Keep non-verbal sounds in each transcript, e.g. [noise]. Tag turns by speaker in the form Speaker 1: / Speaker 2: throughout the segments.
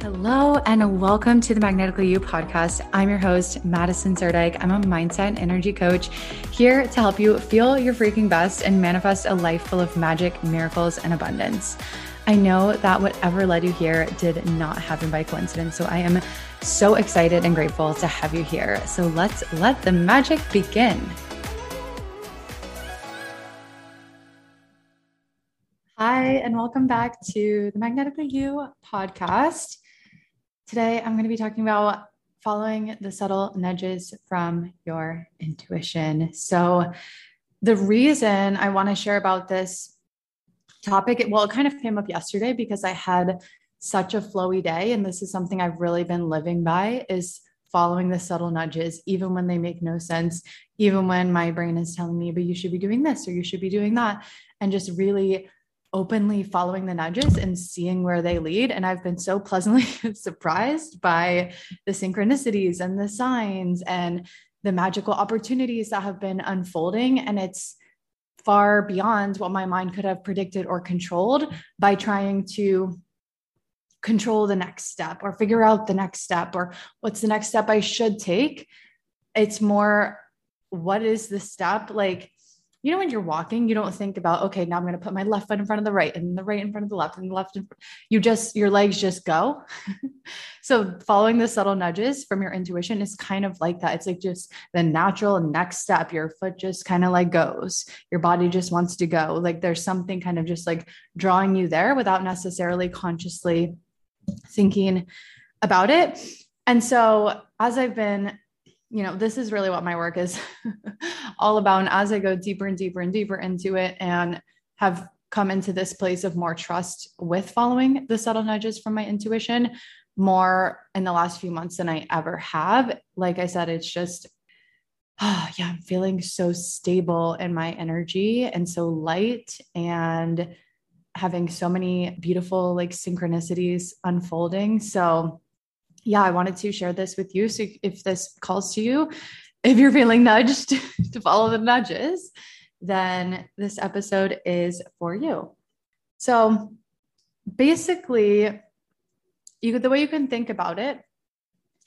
Speaker 1: Hello, and welcome to the Magnetically You podcast. I'm your host, Madison Zerdike. I'm a mindset and energy coach here to help you feel your freaking best and manifest a life full of magic, miracles, and abundance. I know that whatever led you here did not happen by coincidence. So I am so excited and grateful to have you here. So let's let the magic begin. Hi, and welcome back to the Magnetically You podcast. Today, I'm going to be talking about following the subtle nudges from your intuition. So, the reason I want to share about this topic, well, it kind of came up yesterday because I had such a flowy day. And this is something I've really been living by is following the subtle nudges, even when they make no sense, even when my brain is telling me, but you should be doing this or you should be doing that. And just really openly following the nudges and seeing where they lead. And I've been so pleasantly [laughs] surprised by the synchronicities and the signs and the magical opportunities that have been unfolding. And it's far beyond what my mind could have predicted or controlled by trying to control the next step or figure out the next step or what's the next step I should take. It's more what is the step like you know when you're walking you don't think about okay now i'm going to put my left foot in front of the right and the right in front of the left and the left you just your legs just go. [laughs] So following the subtle nudges from your intuition is kind of like that. It's like just the natural next step. Your foot just kind of like goes. Your body just wants to go. Like there's something kind of just like drawing you there without necessarily consciously thinking about it. And so as i've been you know, this is really what my work is [laughs] all about. And as I go deeper and deeper and deeper into it and have come into this place of more trust with following the subtle nudges from my intuition more in the last few months than I ever have. Like I said, it's just, oh, [sighs] yeah, I'm feeling so stable in my energy and so light and having so many beautiful like synchronicities unfolding. So, yeah, I wanted to share this with you. So if this calls to you, if you're feeling nudged [laughs] to follow the nudges, then this episode is for you. So basically, you the way you can think about it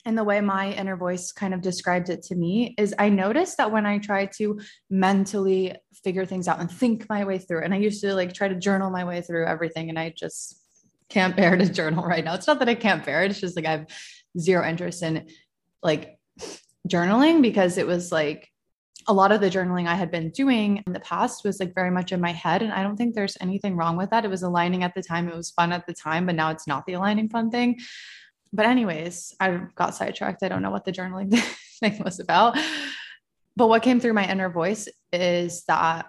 Speaker 1: and the way my inner voice kind of described it to me is I noticed that when I try to mentally figure things out and think my way through, and I used to like try to journal my way through everything, and I just can't bear to journal right now. It's not that I can't bear it. It's just like I've zero interest in like journaling because it was like a lot of the journaling I had been doing in the past was like very much in my head. And I don't think there's anything wrong with that. It was aligning at the time. It was fun at the time, but now it's not the aligning fun thing. But, anyways, I got sidetracked. I don't know what the journaling [laughs] thing was about. But what came through my inner voice is that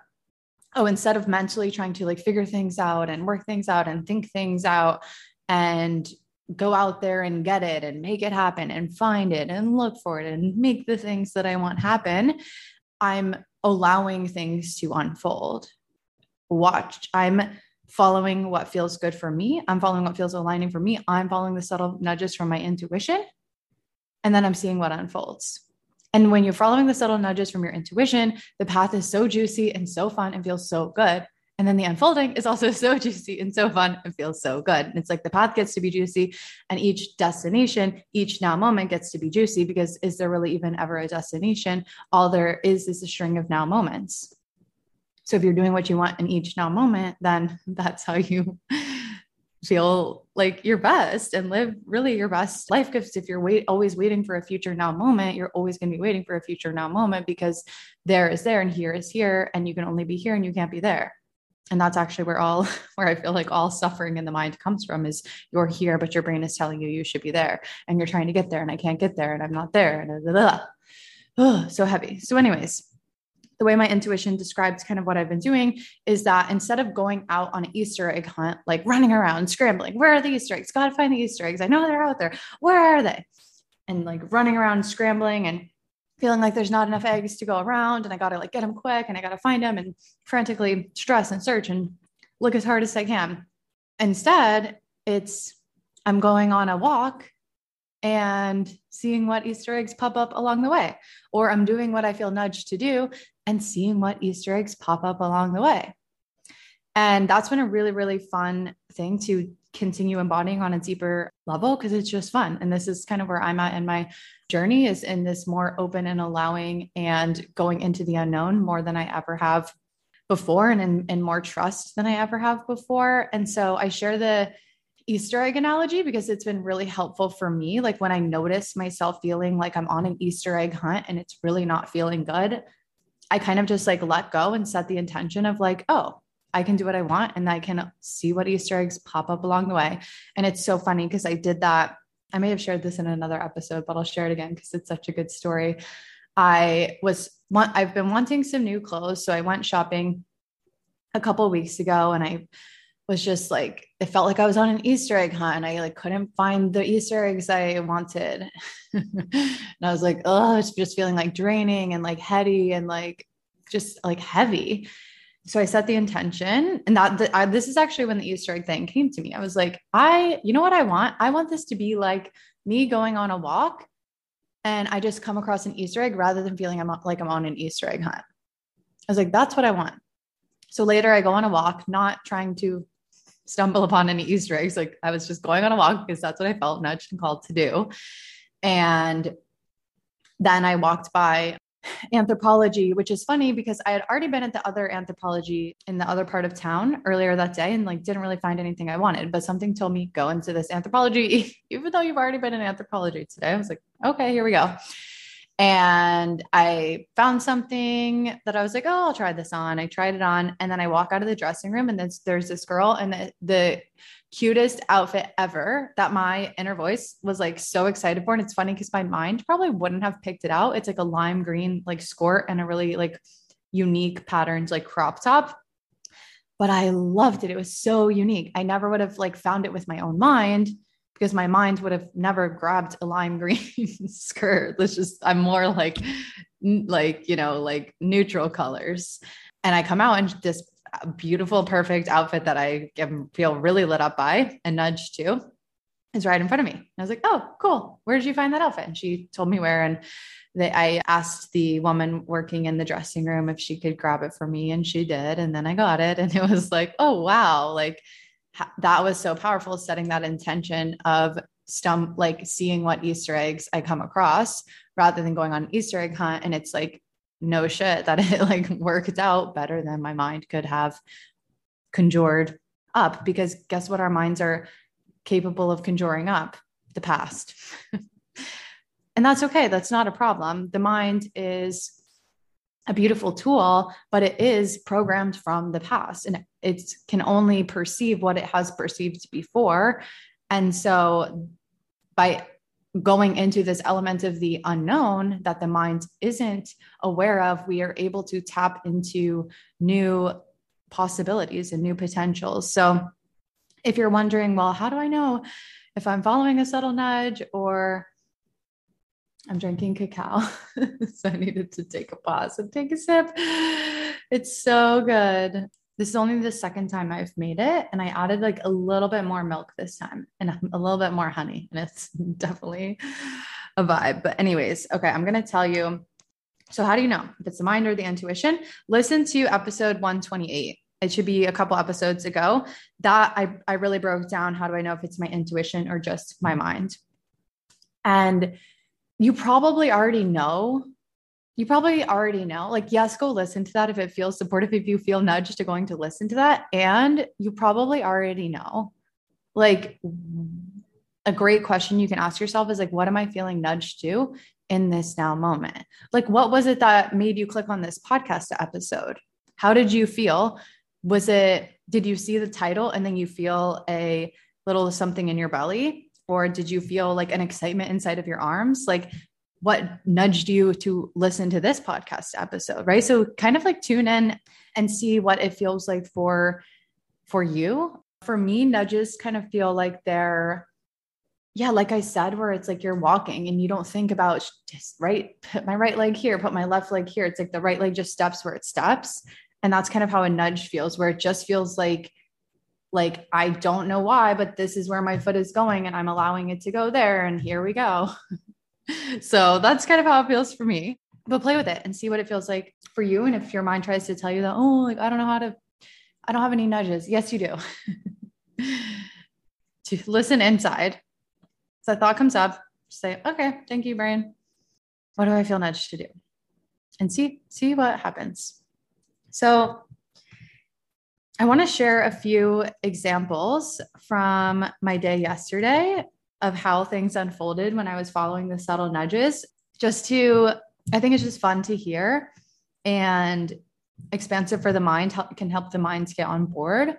Speaker 1: oh, instead of mentally trying to like figure things out and work things out and think things out and go out there and get it and make it happen and find it and look for it and make the things that I want happen, I'm allowing things to unfold. Watch, I'm following what feels good for me. I'm following what feels aligning for me. I'm following the subtle nudges from my intuition. And then I'm seeing what unfolds. And when you're following the subtle nudges from your intuition, the path is so juicy and so fun and feels so good. And then the unfolding is also [laughs] so juicy and so fun and feels so good. And it's like the path gets to be juicy and each destination, each now moment gets to be juicy because is there really even ever a destination? All there is is a string of now moments. So if you're doing what you want in each now moment, then [laughs] that's how you feel like your best and live really your best life. Because if you're wait, always waiting for a future now moment you're always going to be waiting for a future now moment because there is there and here is here and you can only be here and you can't be there. And that's actually where all [laughs] where i feel like all suffering in the mind comes from is you're here but your brain is telling you you should be there and you're trying to get there and i can't get there and i'm not there and blah, blah, blah. Oh, so heavy. So anyways the way my intuition describes kind of what I've been doing is that instead of going out on an Easter egg hunt, like running around, scrambling, where are the Easter eggs? Gotta find the Easter eggs. I know they're out there. Where are they? And like running around, scrambling and feeling like there's not enough eggs to go around and I gotta like get them quick and I gotta find them and frantically stress and search and look as hard as I can. Instead, it's I'm going on a walk and seeing what Easter eggs pop up along the way, or I'm doing what I feel nudged to do and seeing what Easter eggs pop up along the way. And that's been a really, really fun thing to continue embodying on a deeper level because it's just fun. And this is kind of where I'm at in my journey is in this more open and allowing and going into the unknown more than I ever have before and in, in more trust than I ever have before. And so I share the Easter egg analogy because it's been really helpful for me. Like when I notice myself feeling like I'm on an Easter egg hunt and it's really not feeling good, I kind of just like let go and set the intention of like, oh, I can do what I want and I can see what Easter eggs pop up along the way. And it's so funny because I did that. I may have shared this in another episode, but I'll share it again because it's such a good story. I was I've been wanting some new clothes, so I went shopping a couple weeks ago and I was just like it felt like I was on an Easter egg hunt and I like couldn't find the Easter eggs I wanted. [laughs] and I was like, oh, it's just feeling like draining and like heady and like just like heavy so I set the intention, and that the, I, this is actually when the Easter egg thing came to me. I was like, I, you know what I want? I want this to be like me going on a walk, and I just come across an Easter egg rather than feeling I'm like I'm on an Easter egg hunt. I was like, that's what I want. So later I go on a walk, not trying to stumble upon any Easter eggs. Like I was just going on a walk because that's what I felt nudged and called to do. And then I walked by Anthropologie, which is funny because I had already been at the other Anthropologie in the other part of town earlier that day and like didn't really find anything I wanted, but something told me go into this Anthropologie, [laughs] even though you've already been in Anthropologie today. I was like, okay, here we go. And I found something that I was like, oh, I'll try this on. I tried it on. And then I walk out of the dressing room and there's, there's this girl and the, the cutest outfit ever that my inner voice was like so excited for. And it's funny because my mind probably wouldn't have picked it out. It's like a lime green, like skirt and a really like unique patterns, like crop top. But I loved it. It was so unique. I never would have like found it with my own mind because my mind would have never grabbed a lime green [laughs] skirt. Let's just, I'm more like, like, you know, like neutral colors. And I come out in this beautiful, perfect outfit that I feel really lit up by and nudged to is right in front of me. I was like, oh, cool. Where did you find that outfit? And she told me where. And they, I asked the woman working in the dressing room if she could grab it for me. And she did. And then I got it. And it was like, oh, wow. Like that was so powerful, setting that intention of stump, like seeing what Easter eggs I come across rather than going on Easter egg hunt. And it's like, no shit that it like worked out better than my mind could have conjured up. Because guess what? Our minds are capable of conjuring up the past. [laughs] And that's okay. That's not a problem. The mind is a beautiful tool but it is programmed from the past and it can only perceive what it has perceived before and so by going into this element of the unknown that the mind isn't aware of, we are able to tap into new possibilities and new potentials. So, if you're wondering, well, how do I know if I'm following a subtle nudge or I'm drinking cacao. [laughs] so I needed to take a pause and take a sip. It's so good. This is only the second time I've made it, and I added like a little bit more milk this time and [laughs] a little bit more honey, and it's [laughs] definitely a vibe. But, anyways, okay, I'm gonna tell you. So, how do you know if it's the mind or the intuition? Listen to episode 128 it should be a couple episodes ago that I, I really broke down how do I know if it's my intuition or just my mind. And you probably already know you probably already know. Like, yes, go listen to that if it feels supportive, if you feel nudged to going to listen to that. And you probably already know. Like, a great question you can ask yourself is like, what am I feeling nudged to in this now moment? Like, what was it that made you click on this podcast episode? How did you feel? Was it, did you see the title and then you feel a little something in your belly? Or did you feel like an excitement inside of your arms? Like, what nudged you to listen to this podcast episode right? So kind of like tune in and see what it feels like for for you. For me nudges kind of feel like they're yeah like i said where it's like you're walking and you don't think about just right put my right leg here put my left leg here. It's like the right leg just steps where it steps. And that's kind of how a nudge feels where it just feels like like i don't know why but this is where my foot is going and i'm allowing it to go there and here we go [laughs] so that's kind of how it feels for me. But play with it and see what it feels like for you. And if your mind tries to tell you that, oh, like I don't know how to, I don't have any nudges. Yes, you do. [laughs] to listen inside. So thought comes up, say, okay, thank you, brain. What do I feel nudged to do? And see, see what happens. So I want to share a few examples from my day yesterday of how things unfolded when I was following the subtle nudges, just to, I think it's just fun to hear and expansive for the mind, can help the minds get on board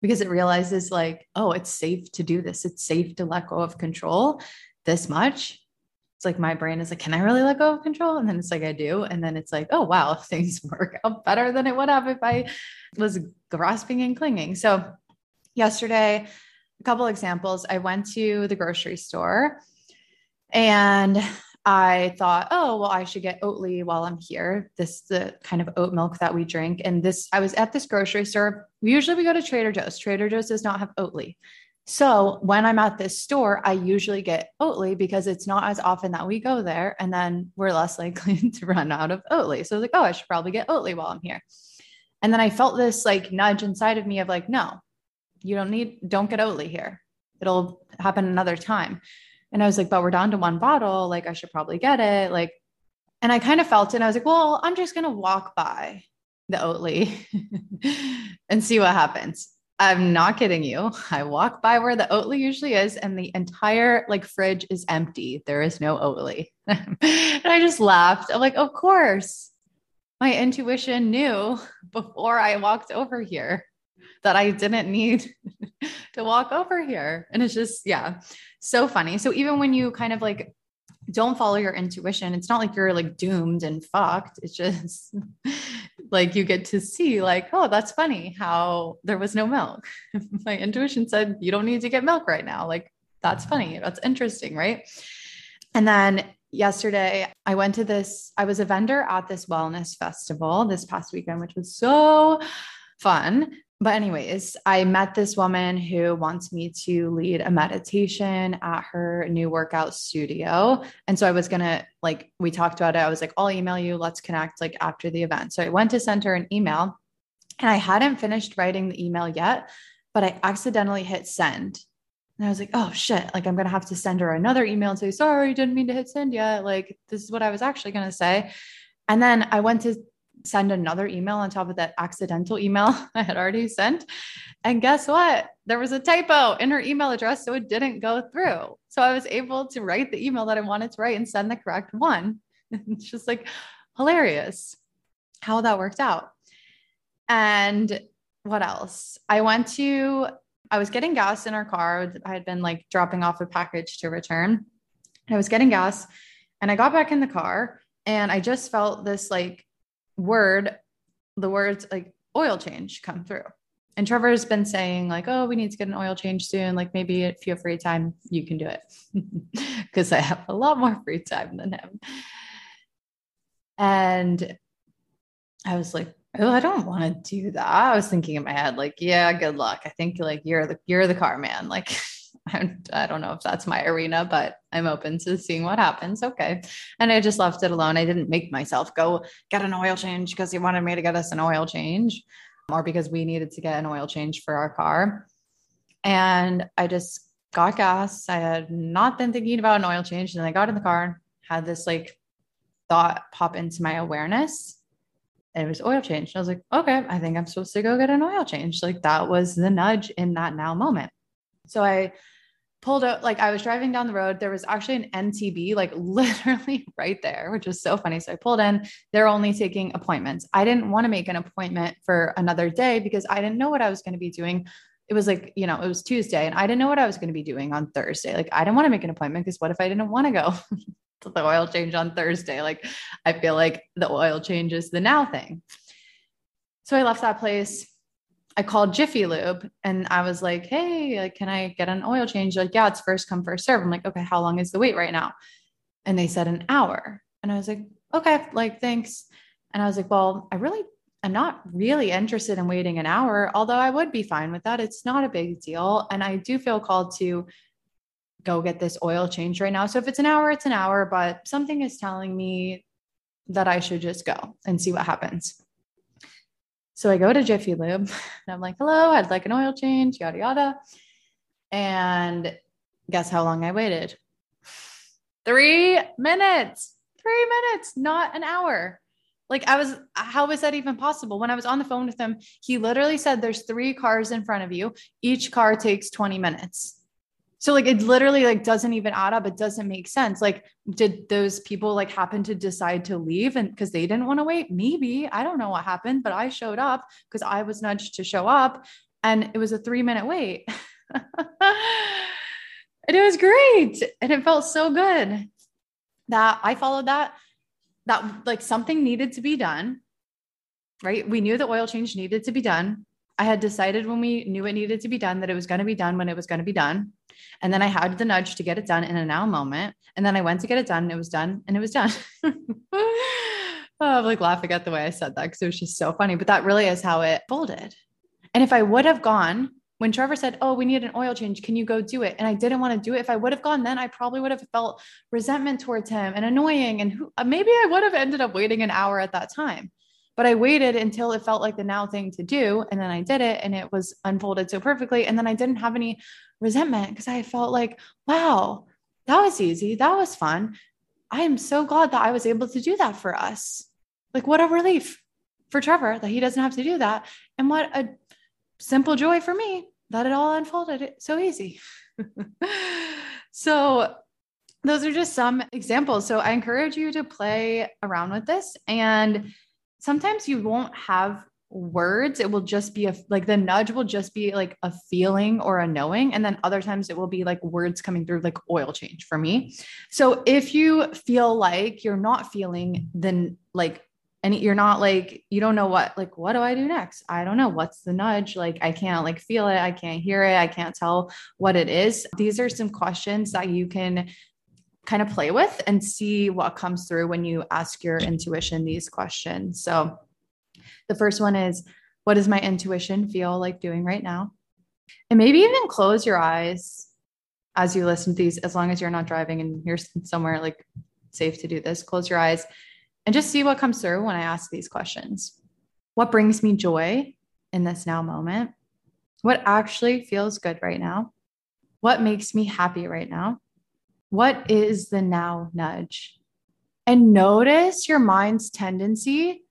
Speaker 1: because it realizes like, oh, it's safe to do this. It's safe to let go of control this much. It's like my brain is like, can I really let go of control? And then it's like, I do. And then it's like, oh, wow, [laughs] things work out better than it would have if I was grasping and clinging. So, yesterday, a couple examples. I went to the grocery store and I thought, oh, well, I should get Oatly while I'm here. This the kind of oat milk that we drink. And this, I was at this grocery store. Usually we go to Trader Joe's. Trader Joe's does not have Oatly. So when I'm at this store, I usually get Oatly because it's not as often that we go there. And then we're less [laughs] likely to run out of Oatly. So I was like, oh, I should probably get Oatly while I'm here. And then I felt this like nudge inside of me of like, no, you don't need, don't get Oatly here. It'll happen another time. And I was like, but we're down to one bottle. Like, I should probably get it. Like, and I kind of felt it. And I was like, well, I'm just going to walk by the Oatly [laughs] and see what happens. I'm not kidding you. I walk by where the Oatly usually is, and the entire like fridge is empty. There is no Oatly. [laughs] and I just laughed. I'm like, of course. My intuition knew before I walked over here that I didn't need [laughs] to walk over here. And it's just, yeah, so funny. So even when you kind of like don't follow your intuition, it's not like you're like doomed and fucked. It's just [laughs] like you get to see, like, oh, that's funny how there was no milk. [laughs] My intuition said, you don't need to get milk right now. Like, that's funny. That's interesting. Right. And then yesterday I went to this, I was a vendor at this wellness festival this past weekend, which was so fun. But, anyways, I met this woman who wants me to lead a meditation at her new workout studio. And so I was to, like, we talked about it. I was like, I'll email you. Let's connect like after the event. So I went to send her an email and I hadn't finished writing the email yet, but I accidentally hit send. And I was like, oh shit, like I'm to have to send her another email and say, sorry, didn't mean to hit send yet. Like, this is what I was actually to say. And then I went to send another email on top of that accidental email [laughs] I had already sent. And guess what? There was a typo in her email address, so it didn't go through. So I was able to write the email that I wanted to write and send the correct one. [laughs] it's just like hilarious how that worked out. And what else? I went to, I was getting gas in our car. I had been like dropping off a package to return. I was getting gas and I got back in the car and I just felt this like word, the words like oil change come through. And Trevor's been saying, like, oh, we need to get an oil change soon. Like, maybe if you have free time, you can do it. [laughs] Because I have a lot more free time than him. And I was like, oh, I don't want to do that. I was thinking in my head, like, yeah, good luck. I think like you're the you're the car man. Like [laughs] [laughs] I don't know if that's my arena, but I'm open to seeing what happens. Okay. And I just left it alone. I didn't make myself go get an oil change because he wanted me to get us an oil change or because we needed to get an oil change for our car. And I just got gas. I had not been thinking about an oil change. And I got in the car, had this like thought pop into my awareness. And it was oil change. I was like, okay, I think I'm supposed to go get an oil change. Like that was the nudge in that now moment. So I pulled out like I was driving down the road. There was actually an NTB, like [laughs] literally right there, which was so funny. So I pulled in. They're only taking appointments. I didn't want to make an appointment for another day because I didn't know what I was going to be doing. It was like, you know, it was Tuesday and I didn't know what I was going to be doing on Thursday. Like I didn't want to make an appointment because what if I didn't want to go [laughs] to the oil change on Thursday? Like I feel like the oil change is the now thing. So I left that place I called Jiffy Lube and I was like, Hey, like, can I get an oil change? Like, yeah, it's first come, first serve. I'm like, okay, how long is the wait right now? And they said an hour. And I was like, okay, like, thanks. And I was like, well, I really, I'm not really interested in waiting an hour, although I would be fine with that. It's not a big deal. And I do feel called to go get this oil change right now. So if it's an hour, it's an hour, but something is telling me that I should just go and see what happens. So I go to Jiffy Lube and [laughs] I'm like, hello, I'd like an oil change, yada, yada. And guess how long I waited? Three minutes. Three minutes, not an hour. Like I was, how was that even possible? When I was on the phone with him, he literally said, There's three cars in front of you. Each car takes 20 minutes. So like it literally like doesn't even add up. It doesn't make sense. Like, did those people like happen to decide to leave and because they didn't want to wait? Maybe. I don't know what happened, but I showed up because I was nudged to show up and it was a three minute wait. [laughs] and it was great. And it felt so good that I followed that that like something needed to be done, right? We knew the oil change needed to be done. I had decided when we knew it needed to be done that it was going to be done when it was going to be done. And then I had the nudge to get it done in a now moment. And then I went to get it done and it was done and it was done. [laughs] oh, I'm like laughing at the way I said that because it was just so funny. But that really is how it folded. And if I would have gone when Trevor said, Oh, we need an oil change, can you go do it? And I didn't want to do it. If I would have gone then, I probably would have felt resentment towards him and annoying. And who, maybe I would have ended up waiting an hour at that time. But I waited until it felt like the now thing to do. And then I did it and it was unfolded so perfectly. And then I didn't have any resentment because I felt like, wow, that was easy. That was fun. I am so glad that I was able to do that for us. Like, what a relief for Trevor that he doesn't have to do that. And what a simple joy for me that it all unfolded so easy. [laughs] so those are just some examples. So I encourage you to play around with this. And sometimes you won't have words. It will just be a like the nudge will just be like a feeling or a knowing. And then other times it will be like words coming through, like oil change for me. So if you feel like you're not feeling, then like and you're not like you don't know what like what do i do next i don't know what's the nudge like i can't like feel it i can't hear it i can't tell what it is these are some questions that you can kind of play with and see what comes through when you ask your intuition these questions so the first one is what does my intuition feel like doing right now and maybe even close your eyes as you listen to these as long as you're not driving and you're somewhere like safe to do this close your eyes and just see what comes through when I ask these questions. What brings me joy in this now moment? What actually feels good right now? What makes me happy right now? What is the now nudge? And notice your mind's tendency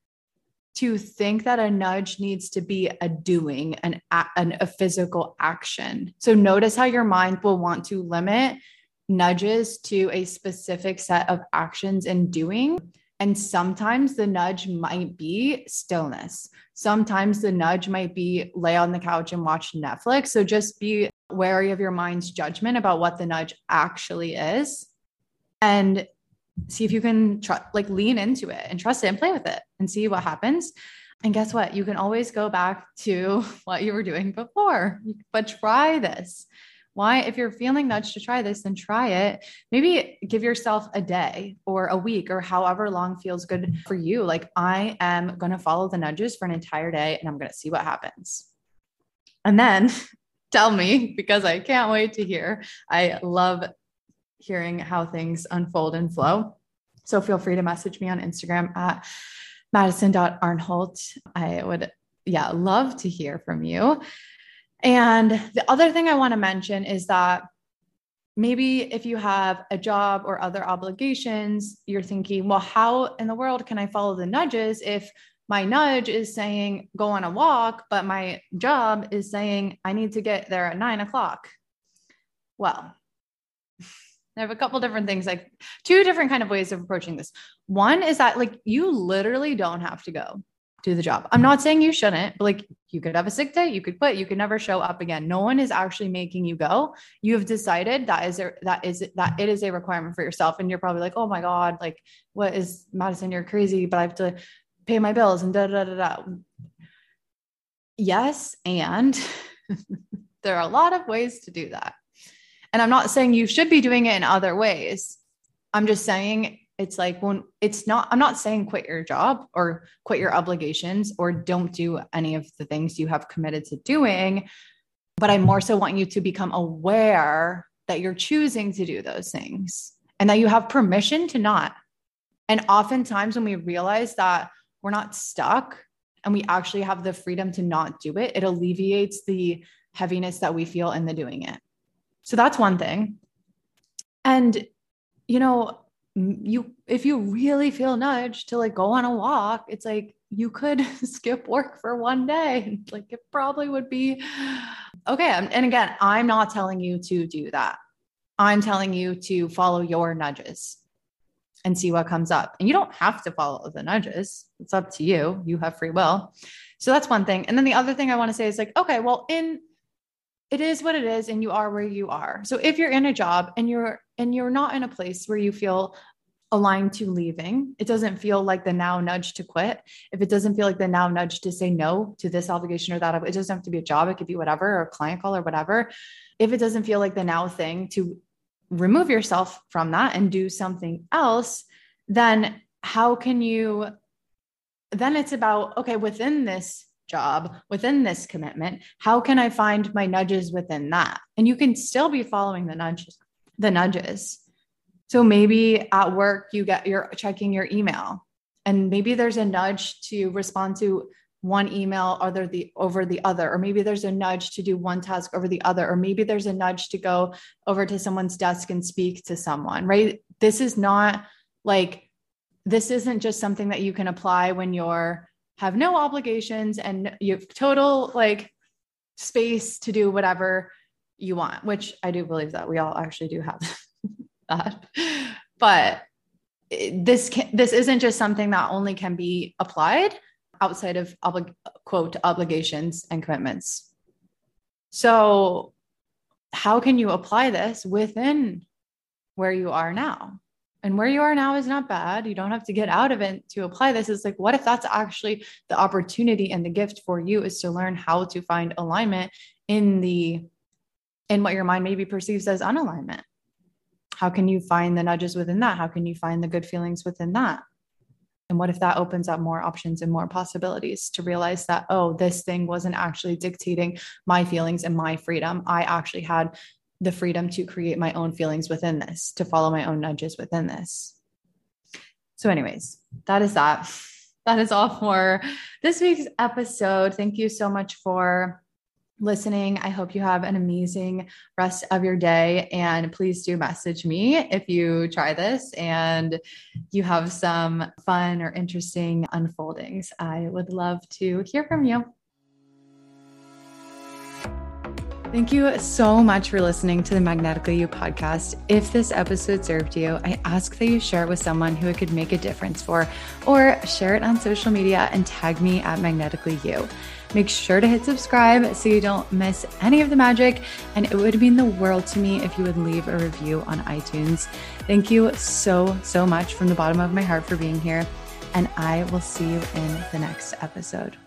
Speaker 1: to think that a nudge needs to be a doing, an, an, a physical action. So notice how your mind will want to limit nudges to a specific set of actions and doing and sometimes the nudge might be stillness. Sometimes the nudge might be lay on the couch and watch Netflix. So just be wary of your mind's judgment about what the nudge actually is and see if you can tr- like lean into it and trust it and play with it and see what happens. And guess what? You can always go back to [laughs] what you were doing before, but try this. Why, if you're feeling nudged to try this, then try it. Maybe give yourself a day or a week or however long feels good for you. Like, I am going to follow the nudges for an entire day and I'm going to see what happens. And then [laughs] tell me [laughs] because I can't wait to hear. I love hearing how things unfold and flow. So feel free to message me on Instagram at madison.arnholt. I would, yeah, love to hear from you. And the other thing I want to mention is that maybe if you have a job or other obligations, you're thinking, well, how in the world can I follow the nudges if my nudge is saying go on a walk, but my job is saying I need to get there at nine o'clock? Well, [laughs] I have a couple different things, like two different kind of ways of approaching this. One is that like you literally don't have to go do the job. I'm not saying you shouldn't, but like you could have a sick day, you could quit, you could never show up again. No one is actually making you go. You have decided that is that is that it is a requirement for yourself, and you're probably like, oh my god, like what is Madison? You're crazy, but I have to pay my bills and da da da da. Yes, and [laughs] there are a lot of ways to do that. And I'm not saying you should be doing it in other ways. I'm just saying it's like when it's not i'm not saying quit your job or quit your obligations or don't do any of the things you have committed to doing but i more so want you to become aware that you're choosing to do those things and that you have permission to not and oftentimes when we realize that we're not stuck and we actually have the freedom to not do it it alleviates the heaviness that we feel in the doing it So that's one thing. And, you know, you, if you really feel nudged to like go on a walk, it's like you could [laughs] skip work for one day. [laughs] Like it probably would be [sighs] okay. And again, I'm not telling you to do that. I'm telling you to follow your nudges and see what comes up. And you don't have to follow the nudges. It's up to you. You have free will. So that's one thing. And then the other thing I want to say is like, okay, well, in it is what it is and you are where you are. So if you're in a job and you're and you're not in a place where you feel aligned to leaving, it doesn't feel like the now nudge to quit. If it doesn't feel like the now nudge to say no to this obligation or that, it doesn't have to be a job, it could be whatever, or a client call or whatever. If it doesn't feel like the now thing to remove yourself from that and do something else, then how can you? Then it's about, okay, within this job, within this commitment, how can I find my nudges within that? And you can still be following the nudges, the nudges. So maybe at work, you get, you're checking your email and maybe there's a nudge to respond to one email other the over the other or maybe there's a nudge to do one task over the other or maybe there's a nudge to go over to someone's desk and speak to someone right? This is not like this isn't just something that you can apply when you're have no obligations and you have total like space to do whatever you want which i do believe that we all actually do have [laughs] that. But this can, this isn't just something that only can be applied outside of quote obligations and commitments. So, how can you apply this within where you are now? And where you are now is not bad. You don't have to get out of it to apply this. It's like, what if that's actually the opportunity and the gift for you is to learn how to find alignment in the in what your mind maybe perceives as unalignment? How can you find the nudges within that? How can you find the good feelings within that? And what if that opens up more options and more possibilities to realize that, oh, this thing wasn't actually dictating my feelings and my freedom. I actually had the freedom to create my own feelings within this, to follow my own nudges within this. So, anyways, that is that. [laughs] That is all for this week's episode. Thank you so much for listening. I hope you have an amazing rest of your day. And please do message me if you try this and you have some fun or interesting unfoldings. I would love to hear from you. Thank you so much for listening to the Magnetically You podcast. If this episode served you, I ask that you share it with someone who it could make a difference for, or share it on social media and tag me at Magnetically You. Make sure to hit subscribe so you don't miss any of the magic. And it would mean the world to me if you would leave a review on iTunes. Thank you so, so much from the bottom of my heart for being here. And I will see you in the next episode.